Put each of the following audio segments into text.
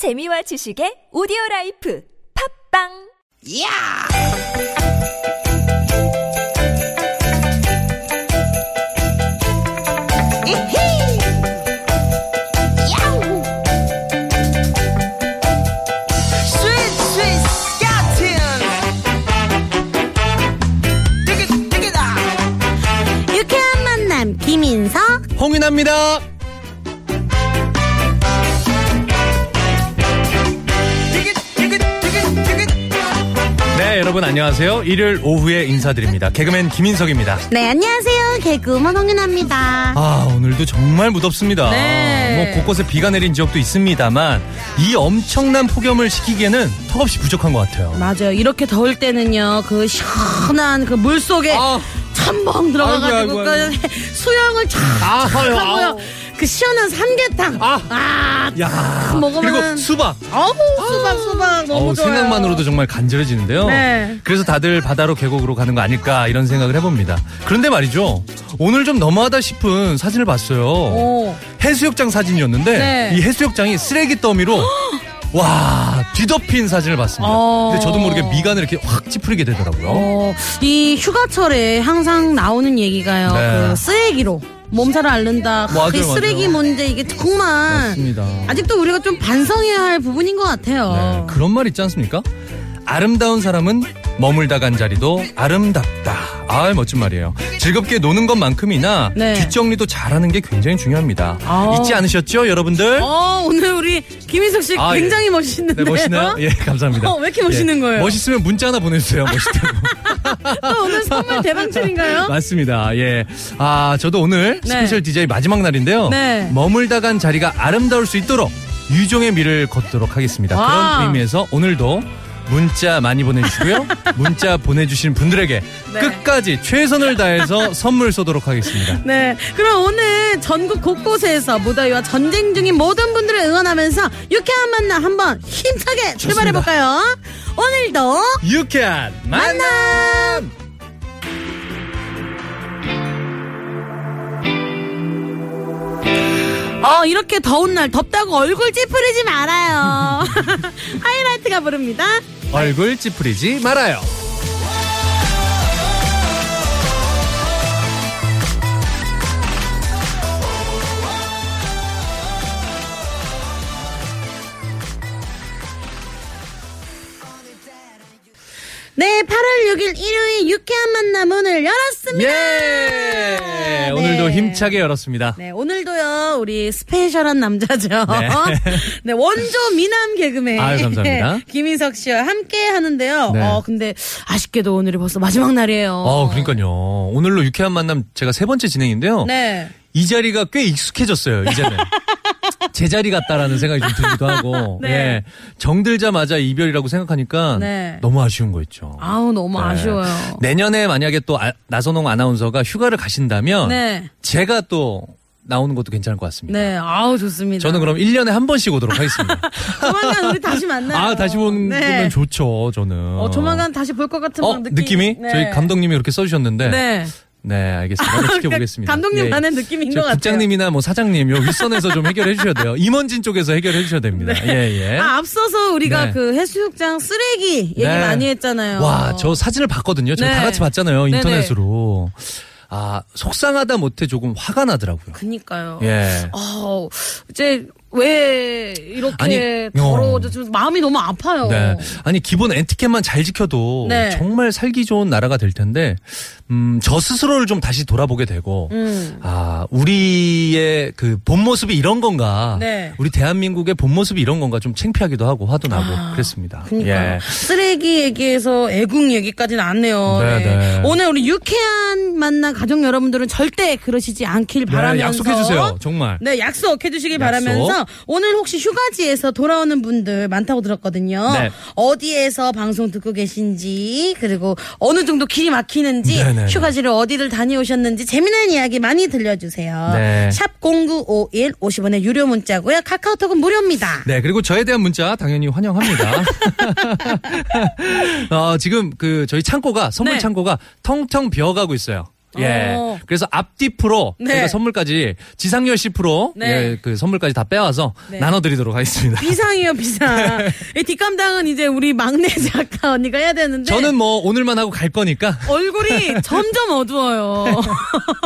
재미와 지식의 오디오 라이프 팝빵 야! 이히! 야우! 스윗 스윗 스카틴! 유쾌한 만남 김인석 홍윤아입니다. 여러분 안녕하세요. 일요일 오후에 인사드립니다. 개그맨 김인석입니다. 네 안녕하세요 개그우먼 홍윤아입니다 아, 오늘도 정말 무덥습니다. 네. 뭐 곳곳에 비가 내린 지역도 있습니다만 이 엄청난 폭염을 식히기에는 턱없이 부족한 것 같아요. 맞아요 이렇게 더울 때는요 그 시원한 그 물 속에 아, 첨벙 들어가가지고 아이고, 아이고, 그 수영을 쫙 하고요. 그 시원한 삼계탕 아. 아 야, 먹으면은- 그리고 수박. 어우 수박 수박 너무 어우, 좋아요 생각만으로도 정말 간절해지는데요. 네. 그래서 다들 바다로 계곡으로 가는 거 아닐까 이런 생각을 해봅니다. 그런데 말이죠. 오늘 좀 너무하다 싶은 사진을 봤어요. 오. 해수욕장 사진이었는데 네. 이 해수욕장이 쓰레기 더미로 와 뒤덮인 사진을 봤습니다. 어. 근데 저도 모르게 미간을 이렇게 확 찌푸리게 되더라고요. 어, 이 휴가철에 항상 나오는 얘기가요. 네. 그 쓰레기로 몸살을 앓는다. 맞아요, 이 쓰레기 맞아요. 문제 이게 정말 맞습니다. 아직도 우리가 좀 반성해야 할 부분인 것 같아요. 네, 그런 말 있지 않습니까? 아름다운 사람은 머물다 간 자리도 아름답다. 아, 멋진 말이에요. 즐겁게 노는 것만큼이나 네. 뒷정리도 잘하는 게 굉장히 중요합니다. 아. 잊지 않으셨죠, 여러분들? 어, 오늘 우리 김인석 씨 아, 예. 굉장히 멋있는데요. 네, 멋있나요? 예, 감사합니다. 어, 왜 이렇게 멋있는 예, 거예요? 멋있으면 문자 하나 보내주세요. 멋있다고. 또 오늘 선물 대방출인가요? 맞습니다. 예. 아, 저도 오늘 네. 스페셜 DJ 마지막 날인데요. 네. 머물다 간 자리가 아름다울 수 있도록 유종의 미를 거두도록 하겠습니다. 와. 그런 의미에서 오늘도 문자 많이 보내주시고요. 문자 보내주신 분들에게 네. 끝까지 최선을 다해서 선물 쏘도록 하겠습니다. 네. 그럼 오늘 전국 곳곳에서 무더위와 전쟁 중인 모든 분들을 응원하면서 유쾌한 만남 한번 힘차게 출발해볼까요? 오늘도 유쾌한 만남! 어, 이렇게 더운 날 덥다고 얼굴 찌푸리지 말아요. 하이라이트가 부릅니다. 얼굴 찌푸리지 말아요. 네, 8월 6일 일요일 유쾌한 만남 문을 열었습니다. 예! 네. 오늘도 힘차게 열었습니다. 네, 오늘도요, 우리 스페셜한 남자죠. 네. 네, 원조 미남 개그맨. 아유, 감사합니다. 김인석 씨와 함께 하는데요. 네. 어, 근데 아쉽게도 오늘이 벌써 마지막 날이에요. 어, 그러니까요. 오늘로 유쾌한 만남 제가 세 번째 진행인데요. 네. 이 자리가 꽤 익숙해졌어요, 이제는. 제 자리 같다라는 생각이 좀 들기도 하고. 네. 예. 정들자마자 이별이라고 생각하니까 네. 너무 아쉬운 거 있죠. 아우, 너무 네. 아쉬워요. 내년에 만약에 또 아- 나선홍 아나운서가 휴가를 가신다면 네. 제가 또 나오는 것도 괜찮을 것 같습니다. 네, 아우, 좋습니다. 저는 그럼 1년에 한 번씩 오도록 하겠습니다. 조만간 우리 다시 만나요. 아, 다시 보면 네. 좋죠, 저는. 어, 조만간 다시 볼 것 같은 어, 막 느낌. 느낌이? 네. 저희 감독님이 그렇게 써주셨는데. 네. 네, 알겠습니다. 한번 지켜보겠습니다. 감독님만의 느낌인 저것 같아요. 국장님이나 뭐 사장님, 요 윗선에서 좀 해결해 주셔야 돼요. 임원진 쪽에서 해결해 주셔야 됩니다. 예, 예. 아, 앞서서 우리가 네. 그 해수욕장 쓰레기 얘기 네. 많이 했잖아요. 와, 저 사진을 봤거든요. 저희 네. 다 같이 봤잖아요. 네네. 인터넷으로. 아, 속상하다 못해 조금 화가 나더라고요. 그니까요. 예. 어, 이제 왜 이렇게 아니, 더러워져 마음이 너무 아파요. 네. 아니, 기본 에티켓만 잘 지켜도 네. 정말 살기 좋은 나라가 될 텐데, 음, 저 스스로를 좀 다시 돌아보게 되고, 음. 아, 우리의 그 본 모습이 이런 건가, 네. 우리 대한민국의 본 모습이 이런 건가 좀 창피하기도 하고, 화도 나고, 아, 그랬습니다. 그러니까요. 예. 쓰레기 얘기에서 애국 얘기까지 나왔네요. 네, 네. 오늘 우리 유쾌한 만남 가족 여러분들은 절대 그러시지 않길 네, 바라면서 약속해 주세요. 정말. 네, 약속해 주시길 약속. 바라면서 오늘 혹시 휴가지에서 돌아오는 분들 많다고 들었거든요. 네. 어디에서 방송 듣고 계신지 그리고 어느 정도 길이 막히는지 네네네. 휴가지를 어디를 다녀오셨는지 재미난 이야기 많이 들려주세요. 네. 샵 0951 50원의 유료 문자고요. 카카오톡은 무료입니다. 네, 그리고 저에 대한 문자 당연히 환영합니다. 어, 지금 그 저희 창고가 선물 네. 창고가 텅텅 비어가고 있어요. 예. 어. 그래서 앞뒤 프로 네. 저희가 선물까지 지상열 씨 프로 네. 예, 그 선물까지 다 빼와서 네. 나눠드리도록 하겠습니다. 비상이요, 비상. 이 뒷감당은 이제 우리 막내 작가 언니가 해야 되는데. 저는 뭐 오늘만 하고 갈 거니까 얼굴이 점점 어두워요.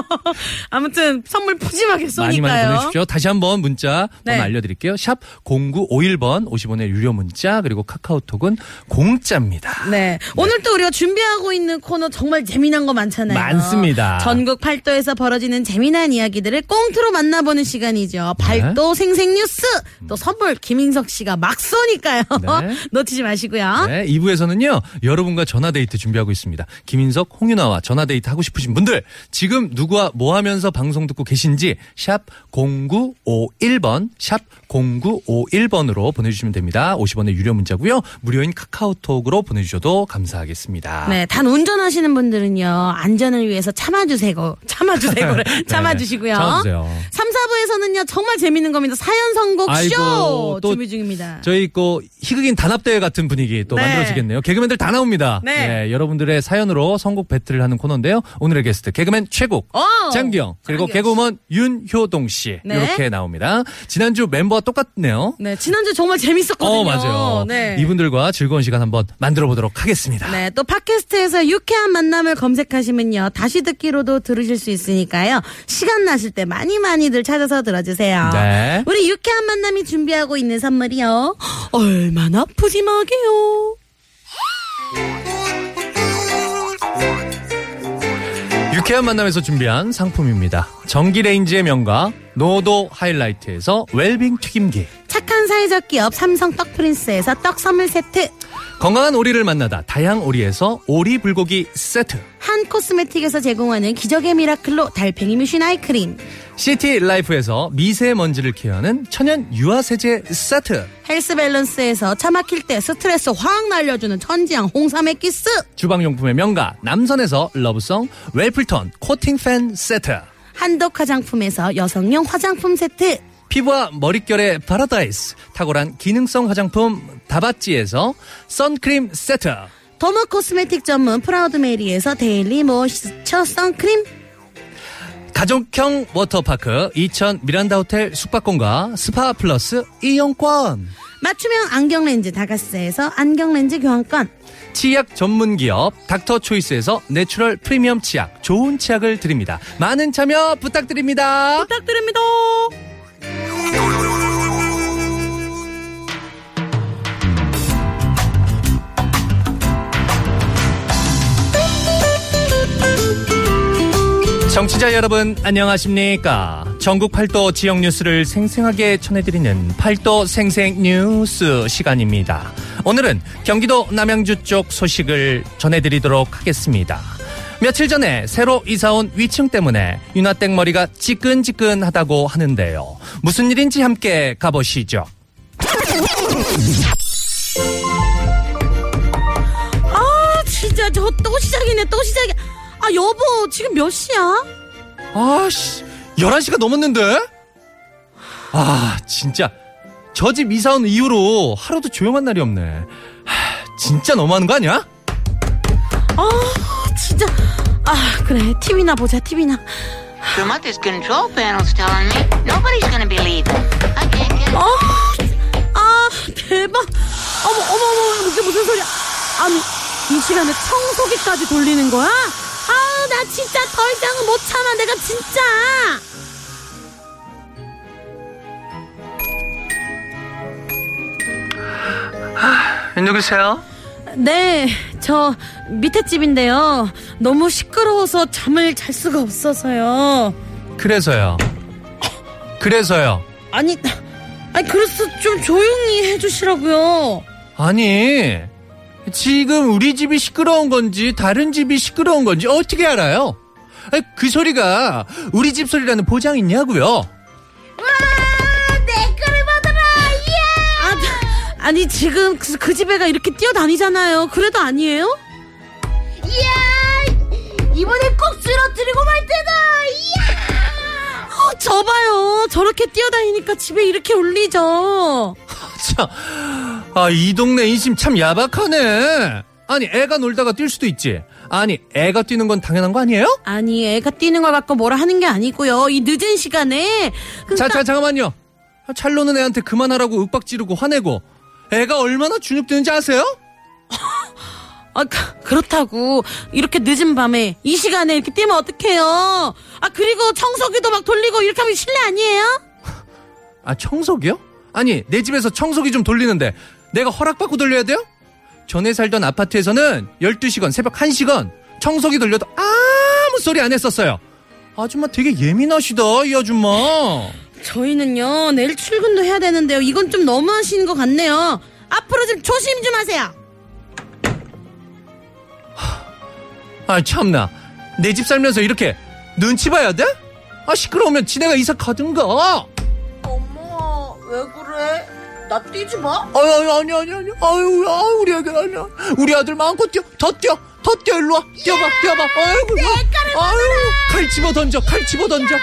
아무튼 선물 푸짐하게 많이 많이 쏘니까요. 보내주십시오. 다시 한번 문자 네. 번호 알려드릴게요. 샵 0951번 50원의 유료 문자 그리고 카카오톡은 공짜입니다. 네. 오늘 또 우리가 준비하고 있는 코너 정말 재미난 거 많잖아요. 많습니다. 전국 팔도에서 벌어지는 재미난 이야기들을 꽁트로 만나보는 시간이죠. 팔도 생생뉴스. 또 선물 김인석 씨가 막 쏘니까요. 네. 놓치지 마시고요. 네, 2부에서는요, 여러분과 전화데이트 준비하고 있습니다. 김인석, 홍윤아와 전화데이트 하고 싶으신 분들, 지금 누구와 뭐 하면서 방송 듣고 계신지, 샵 0951번, 샵 0951번으로 보내주시면 됩니다. 50원의 유료 문자고요 무료인 카카오톡으로 보내주셔도 감사하겠습니다. 네, 단 운전하시는 분들은요, 안전을 위해서 참아주세요. 참아주세요. 참아주시고요. 네, 참아주세요. 3, 4부에서는요, 정말 재밌는 겁니다. 사연 선곡 쇼! 또 준비 중입니다. 저희 그 희극인 단합대회 같은 분위기 또 네. 만들어지겠네요. 개그맨들 다 나옵니다. 네. 예, 여러분들의 사연으로 선곡 배틀을 하는 코너인데요. 오늘의 게스트 개그맨 최국, 오! 장기영 그리고 어, 장기영 개그우먼 윤효동 씨 네. 이렇게 나옵니다. 지난주 멤버와 똑같네요. 네, 지난주 정말 재밌었거든요. 어 맞아요. 네. 이분들과 즐거운 시간 한번 만들어 보도록 하겠습니다. 네, 또 팟캐스트에서 유쾌한 만남을 검색하시면요. 다시 듣기로도 들으실 수 있으니까요. 시간 나실 때 많이 많이들 찾아서 들어주세요. 네. 우리 유쾌한 만남이 준비하고 있는 선물이요. 얼마나 푸짐하게요. 유쾌한 만남에서 준비한 상품입니다. 전기 레인지의 명가 노도 하이라이트에서 웰빙 튀김기. 착한 사회적 기업 삼성 떡프린스에서 떡 선물 세트. 건강한 오리를 만나다 다향 오리에서 오리 불고기 세트. 한 코스메틱에서 제공하는 기적의 미라클로 달팽이 뮤신 아이크림. 시티 라이프에서 미세먼지를 케어하는 천연 유화 세제 세트. 헬스 밸런스에서 차 막힐 때 스트레스 확 날려주는 천지양 홍삼 액기스. 주방용품의 명가 남선에서 러브송 웰플턴 코팅 팬 세트. 한독 화장품에서 여성용 화장품 세트. 피부와 머릿결의 파라다이스 탁월한 기능성 화장품 다바찌에서 선크림 세트. derma cosmetic 전문 프라우드 메리에서 daily moisture 선크림. 가족형 워터파크 이천 미란다 호텔 숙박권과 스파 플러스 이용권. 맞춤형 안경렌즈 다가스에서 안경렌즈 교환권. 치약 전문 기업 닥터 초이스에서 natural 프리미엄 치약 좋은 치약을 드립니다. 많은 참여 부탁드립니다. 부탁드립니다. 청취자 여러분 안녕하십니까? 전국 팔도 지역 뉴스를 생생하게 전해드리는 팔도 생생 뉴스 시간입니다. 오늘은 경기도 남양주 쪽 소식을 전해드리도록 하겠습니다. 며칠 전에 새로 이사온 위층 때문에 윤화땡 머리가 찌끈찌끈하다고 하는데요. 무슨 일인지 함께 가보시죠. 아 진짜 저 또 시작이네 또 시작이야. 아 여보 지금 몇 시야? 아씨, 11시가 넘었는데? 아, 진짜. 저 집 이사 온 이후로 하루도 조용한 날이 없네. 하, 진짜 너무하는 거 아니야? 아 진짜 아 그래 TV나 보자 TV나. What this control panel's telling me, nobody's gonna be leaving. I can't get it. 아, 아 대박. 어머 어머 어머 이게 무슨 소리야? 아니 이 시간에 청소기까지 돌리는 거야? 아나 진짜 더 이상은 못 참아 내가 진짜. 누구세요? 네, 저 밑에 집인데요. 너무 시끄러워서 잠을 잘 수가 없어서요. 그래서요. 그래서요. 아니, 아니 그래서 좀 조용히 해주시라고요. 아니, 지금 우리 집이 시끄러운 건지 다른 집이 시끄러운 건지 어떻게 알아요? 그 소리가 우리 집 소리라는 보장 있냐고요? 와, 내 거를 받아라, 예! 아, 아니 지금 그, 그 집애가 이렇게 뛰어다니잖아요. 그래도 아니에요? 이야, 이번에 꼭 쓰러뜨리고 말 때다. 이야! 어, 저봐요. 저렇게 뛰어다니니까 집에 이렇게 울리죠. 참, 아, 이 동네 인심 참 야박하네. 아니, 애가 놀다가 뛸 수도 있지. 아니, 애가 뛰는 건 당연한 거 아니에요? 아니 애가 뛰는 걸 갖고 뭐라 하는 게 아니고요. 이 늦은 시간에 그 자, 딱- 자, 잠깐만요. 아, 찰로는 애한테 그만하라고 윽박 지르고 화내고 애가 얼마나 주눅드는지 아세요? 아, 그- 그렇다고 이렇게 늦은 밤에 이 시간에 이렇게 뛰면 어떡해요? 아 그리고 청소기도 막 돌리고 이렇게 하면 실례 아니에요? 아, 청소기요? 아니, 내 집에서 청소기 좀 돌리는데 내가 허락받고 돌려야 돼요? 전에 살던 아파트에서는 12시간, 새벽 1시간 청소기 돌려도 아무 소리 안 했었어요. 아줌마 되게 예민하시다, 이 아줌마. 저희는요 내일 출근도 해야 되는데요. 이건 좀 너무하시는 것 같네요. 앞으로 좀 조심 좀 하세요. 아, 참나. 내 집 살면서 이렇게 눈치 봐야 돼? 아, 시끄러우면 지네가 이사 가든가. 엄마 왜 그래? 나 뛰지 마. 아유, 아유, 아니, 아니, 아니. 아유, 아, 우리 아들 아니야. 우리 아들 마음껏 뛰어. 더 뛰어. 더 뛰어, 일로 와. 뛰어봐, 뛰어봐. 아이고, 아유, 칼 집어 던져, 칼 집어 던져.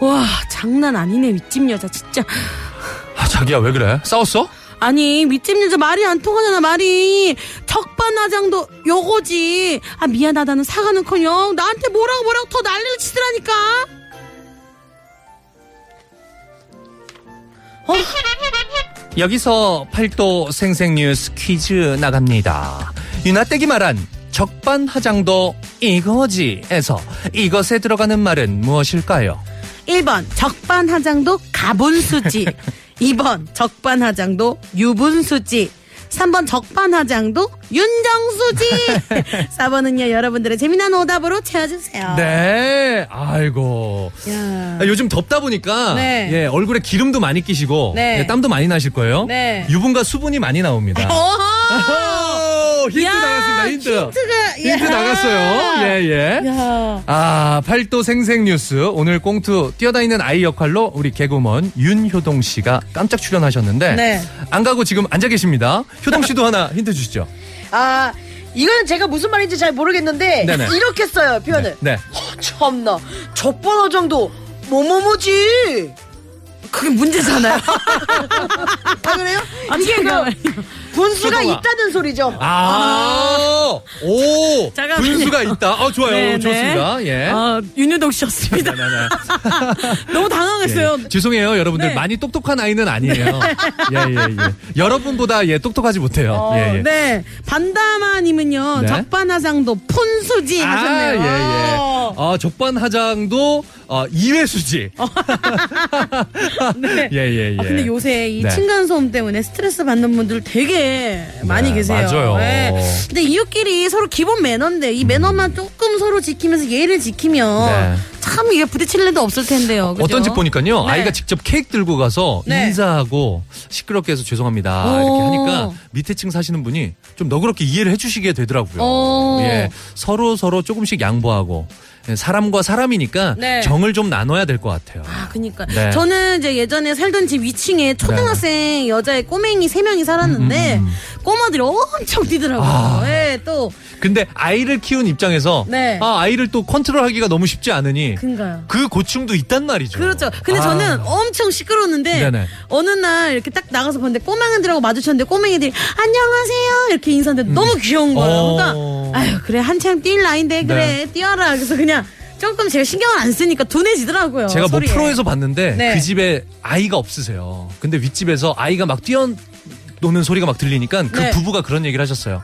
와 장난 아니네 윗집 여자 진짜. 아, 자기야, 왜 그래? 싸웠어? 아니 윗집 여자 말이 안 통하잖아 말이 적반하장도 요거지 아 미안하다는 사과는커녕 나한테 뭐라고 뭐라고 더 난리를 치더라니까 어, 여기서 팔도 생생 뉴스 퀴즈 나갑니다. 유나떼기 말한 적반하장도 이거지에서 이것에 들어가는 말은 무엇일까요? 1번 적반하장도 가분수지 2번 적반하장도 유분수지 3번 적반하장도 윤정수지 4번은요 여러분들의 재미난 오답으로 채워주세요 네, 아이고. 야. 아, 요즘 덥다 보니까 네. 예, 얼굴에 기름도 많이 끼시고 네. 예, 땀도 많이 나실 거예요. 네. 유분과 수분이 많이 나옵니다. 힌트 야, 나갔습니다. 힌트. 힌트가 힌트 야. 나갔어요. 예, 예. 야. 아, 팔도 생생 뉴스. 오늘 꽁투 뛰어다니는 아이 역할로 우리 개그우먼 윤효동 씨가 깜짝 출연하셨는데. 네. 안 가고 지금 앉아 계십니다. 효동 씨도 하나 힌트 주시죠. 아, 이건 제가 무슨 말인지 잘 모르겠는데 네네. 이렇게 써요 표현을. 네. 허, 참나 적반하 정도 뭐뭐뭐지. 그게 문제잖아요 아 그래요? 아, 이게 그 잠깐만요. 분수가 효동아. 있다는 소리죠. 아, 오, 잠깐만요. 분수가 있다. 어, 좋아요. 네, 네. 좋습니다. 예. 아, 윤유동 씨였습니다. 네, 네. 너무 당황했어요. 예, 죄송해요, 여러분들. 네. 많이 똑똑한 아이는 아니에요. 예, 예, 예. 여러분보다 예, 똑똑하지 못해요. 어, 예, 예. 네. 반다마님은요, 네. 적반하장도 폰수지 아, 하셨네요. 예, 예. 어, 적반하장도, 어, 이회수지. 네. 예, 예, 예. 아, 근데 요새 이 네. 층간소음 때문에 스트레스 받는 분들 되게 많이 네, 계세요. 맞아요. 근데 이웃끼리 서로 기본 매너인데 이 매너만 조금 서로 지키면서 예를 지키면 네. 참 이게 부딪힐 일도 없을 텐데요. 그죠? 어떤 집 보니까요. 네. 아이가 직접 케이크 들고 가서 네. 인사하고 시끄럽게 해서 죄송합니다. 이렇게 오. 하니까 밑에 층 사시는 분이 좀 너그럽게 이해를 해주시게 되더라고요. 오. 예. 서로 서로 조금씩 양보하고 예, 사람과 사람이니까 네. 정을 좀 나눠야 될 것 같아요. 아, 그니까. 네. 저는 이제 예전에 살던 집 위층에 초등학생 여자의 꼬맹이 세명이 살았는데, 음, 음, 꼬마들이 엄청 뛰더라고요. 아. 예, 또, 근데 아이를 키운 입장에서 네. 아, 아이를 또 컨트롤 하기가 너무 쉽지 않으니 그니까요. 그 고충도 있단 말이죠. 그렇죠. 근데 아. 저는 엄청 시끄러웠는데 네네. 어느 날 이렇게 딱 나가서 봤는데 꼬맹이들하고 마주쳤는데 꼬맹이들이 안녕하세요 이렇게 인사하는데 너무 귀여운 거예요. 어. 그러니까 아유 그래 한창 뛸 나인데 그래 뛰어라. 그래서 그냥 조금 제가 신경을 안 쓰니까 둔해지더라고요. 제가 뭐 소리에. 프로에서 봤는데 네. 그 집에 아이가 없으세요. 근데 윗집에서 아이가 막 뛰어 노는 소리가 막 들리니까 그 네. 부부가 그런 얘기를 하셨어요.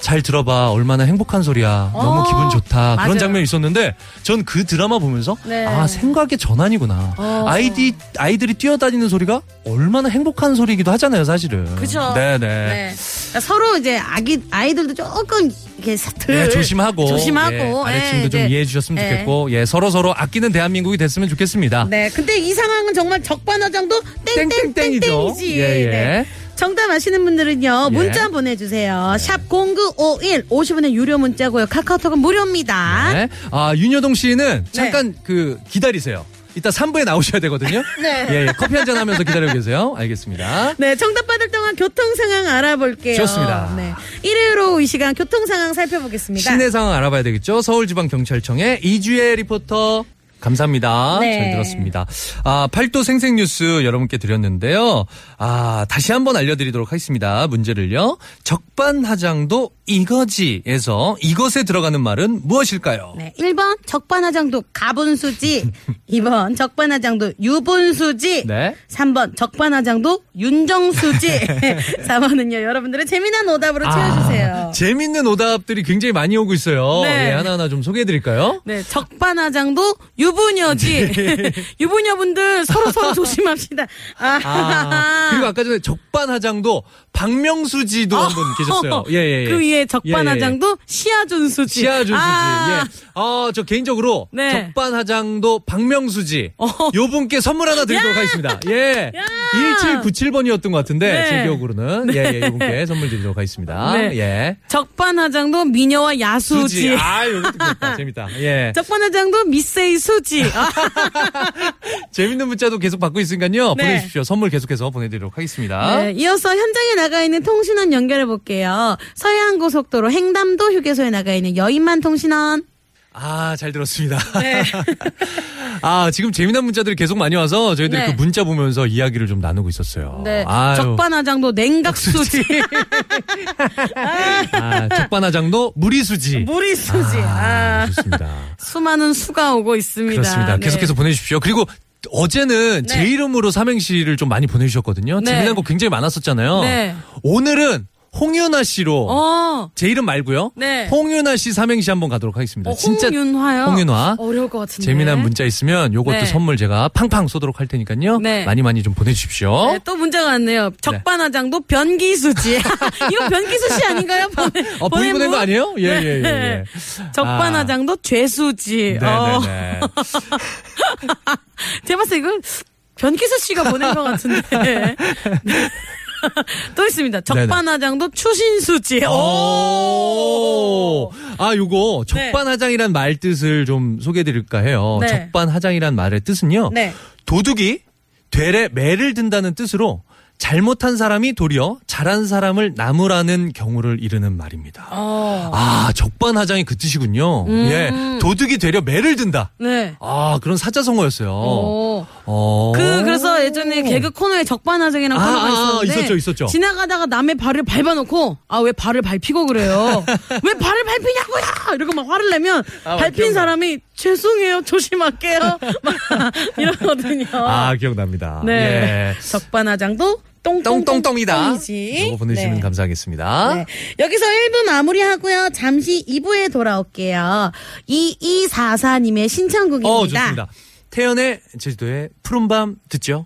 잘 들어봐 얼마나 행복한 소리야 너무 어, 기분 좋다 맞아요. 그런 장면이 있었는데 전 그 드라마 보면서 네. 아 생각의 전환이구나 어. 아이디 아이들이 뛰어다니는 소리가 얼마나 행복한 소리이기도 하잖아요 사실은 그죠. 네네 네. 그러니까 서로 이제 아기 아이들도 조금 이렇게 들 네, 조심하고 조심하고 예, 아래층도 예, 좀. 이해해 주셨으면 예. 좋겠고 예 서로 서로 아끼는 대한민국이 됐으면 좋겠습니다. 네, 근데 이 상황은 정말 적반하장도 땡땡땡이죠. 예, 예. 네. 정답 아시는 분들은요 예. 문자 보내주세요. 샵 #0951 50원의 유료 문자고요. 카카오톡은 무료입니다. 네. 아, 윤여동 씨는 잠깐 그 기다리세요. 이따 3부에 나오셔야 되거든요. 네. 예, 예. 커피 한잔 하면서 기다리고 계세요. 알겠습니다. 네, 정답 받을 동안 교통 상황 알아볼게요. 좋습니다. 네, 일요일로 이 시간 교통 상황 살펴보겠습니다. 시내 상황 알아봐야 되겠죠. 서울지방경찰청의 이주혜 리포터. 감사합니다. 네. 잘 들었습니다. 아, 팔도 생생 뉴스 여러분께 드렸는데요. 아, 다시 한번 알려드리도록 하겠습니다. 문제를요. 적반하장도 이거지에서 이것에 들어가는 말은 무엇일까요? 네. 1번 적반하장도 가분수지. 2번 적반하장도 유분수지. 네. 3번 적반하장도 윤정수지. 4번은요. 여러분들의 재미난 오답으로 채워주세요. 아, 재밌는 오답들이 굉장히 많이 오고 있어요. 네. 예, 하나하나 좀 소개해드릴까요? 네, 적반하장도 유 부녀지. 네. 유부녀분들 서로 서로 조심합시다. 아, 아, 그리고 아까 전에 적반하장도 박명수지도 한분 계셨어요. 예, 예, 예. 그 위에 적반하장도 예, 예. 시아준수지. 시아준수지. 아, 예. 어, 저 개인적으로 네. 적반하장도 박명수지. 어. 요 분께 선물 하나 드리도록 하겠습니다. 예. 1797번이었던 것 같은데 네. 제 기억으로는 예, 예, 요 분께 선물 드리도록 하겠습니다. 네. 예. 적반하장도 미녀와 야수지. 수지. 아, 귀엽다. 재밌다. 예. 적반하장도 미세이 수 지. 아, 재밌는 문자도 계속 받고 있으니까요. 네. 보내주십시오. 선물 계속해서 보내드리도록 하겠습니다. 네, 이어서 현장에 나가 있는 통신원 연결해 볼게요. 서해안고속도로 횡담도 휴게소에 나가 있는 여인만 통신원. 아, 잘 들었습니다. 네. 아, 지금 재미난 문자들이 계속 많이 와서 저희들이 네. 그 문자 보면서 이야기를 좀 나누고 있었어요. 네, 아유. 적반하장도 냉각수지. 아, 적반하장도 무리수지. 무리수지. 아, 아, 좋습니다. 수많은 수가 오고 있습니다. 그렇습니다. 네. 계속해서 보내주십시오. 그리고 어제는 네. 제 이름으로 삼행시를 좀 많이 보내주셨거든요. 네. 재미난 거 굉장히 많았었잖아요. 네. 오늘은 홍윤아 씨로 어, 제 이름 말고요. 네. 홍윤아 씨 삼행시 한번 가도록 하겠습니다. 어, 진짜 홍윤화요? 홍윤화. 어려울 것 같은데. 재미난 문자 있으면 요것도 네. 선물 제가 팡팡 쏘도록 할 테니까요. 네. 많이 많이 좀 보내주십시오. 네, 또 문자가 왔네요. 적반하장도 변기수지. 이거 변기수 씨 아닌가요? 보내, 어, 본인 보낸 거 분? 아니에요? 예, 예, 예. 예. 적반하장도 죄수지. 어. 네네네. 제가 봤을 때 이거 변기수 씨가 보낸 것 같은데. 또 있습니다. 적반하장도 추신수지. 오! 오. 아, 요거 적반하장이란 말 뜻을 좀 소개해 드릴까 해요. 네. 적반하장이란 말의 뜻은요. 네. 도둑이 되레 매를 든다는 뜻으로 잘못한 사람이 도리어 잘한 사람을 나무라는 경우를 이르는 말입니다. 어. 아, 적반하장이 그 뜻이군요. 음. 예. 도둑이 되려 매를 든다. 네. 아, 그런 사자성어였어요. 오. 어. 그 그래서 예전에 개그 코너에 적반하장이라는 아, 코너가 아, 있었는데 있었죠, 있었죠. 지나가다가 남의 발을 밟아놓고 아 왜 발을 밟히고 그래요? 왜 발을 밟히냐고요? 이러고 막 화를 내면 아, 밟힌. 사람이 죄송해요 조심할게요 막 이러거든요. 아, 기억납니다. 네. 예. 적반하장도 똥똥똥이다. 똥똥똥이지. 이거 보내주시면 네. 감사하겠습니다. 네. 여기서 1부 마무리하고요. 잠시 2부에 돌아올게요. 2244님의 신청곡입니다. 어, 좋습니다. 태연의 제주도의 푸른밤 듣죠?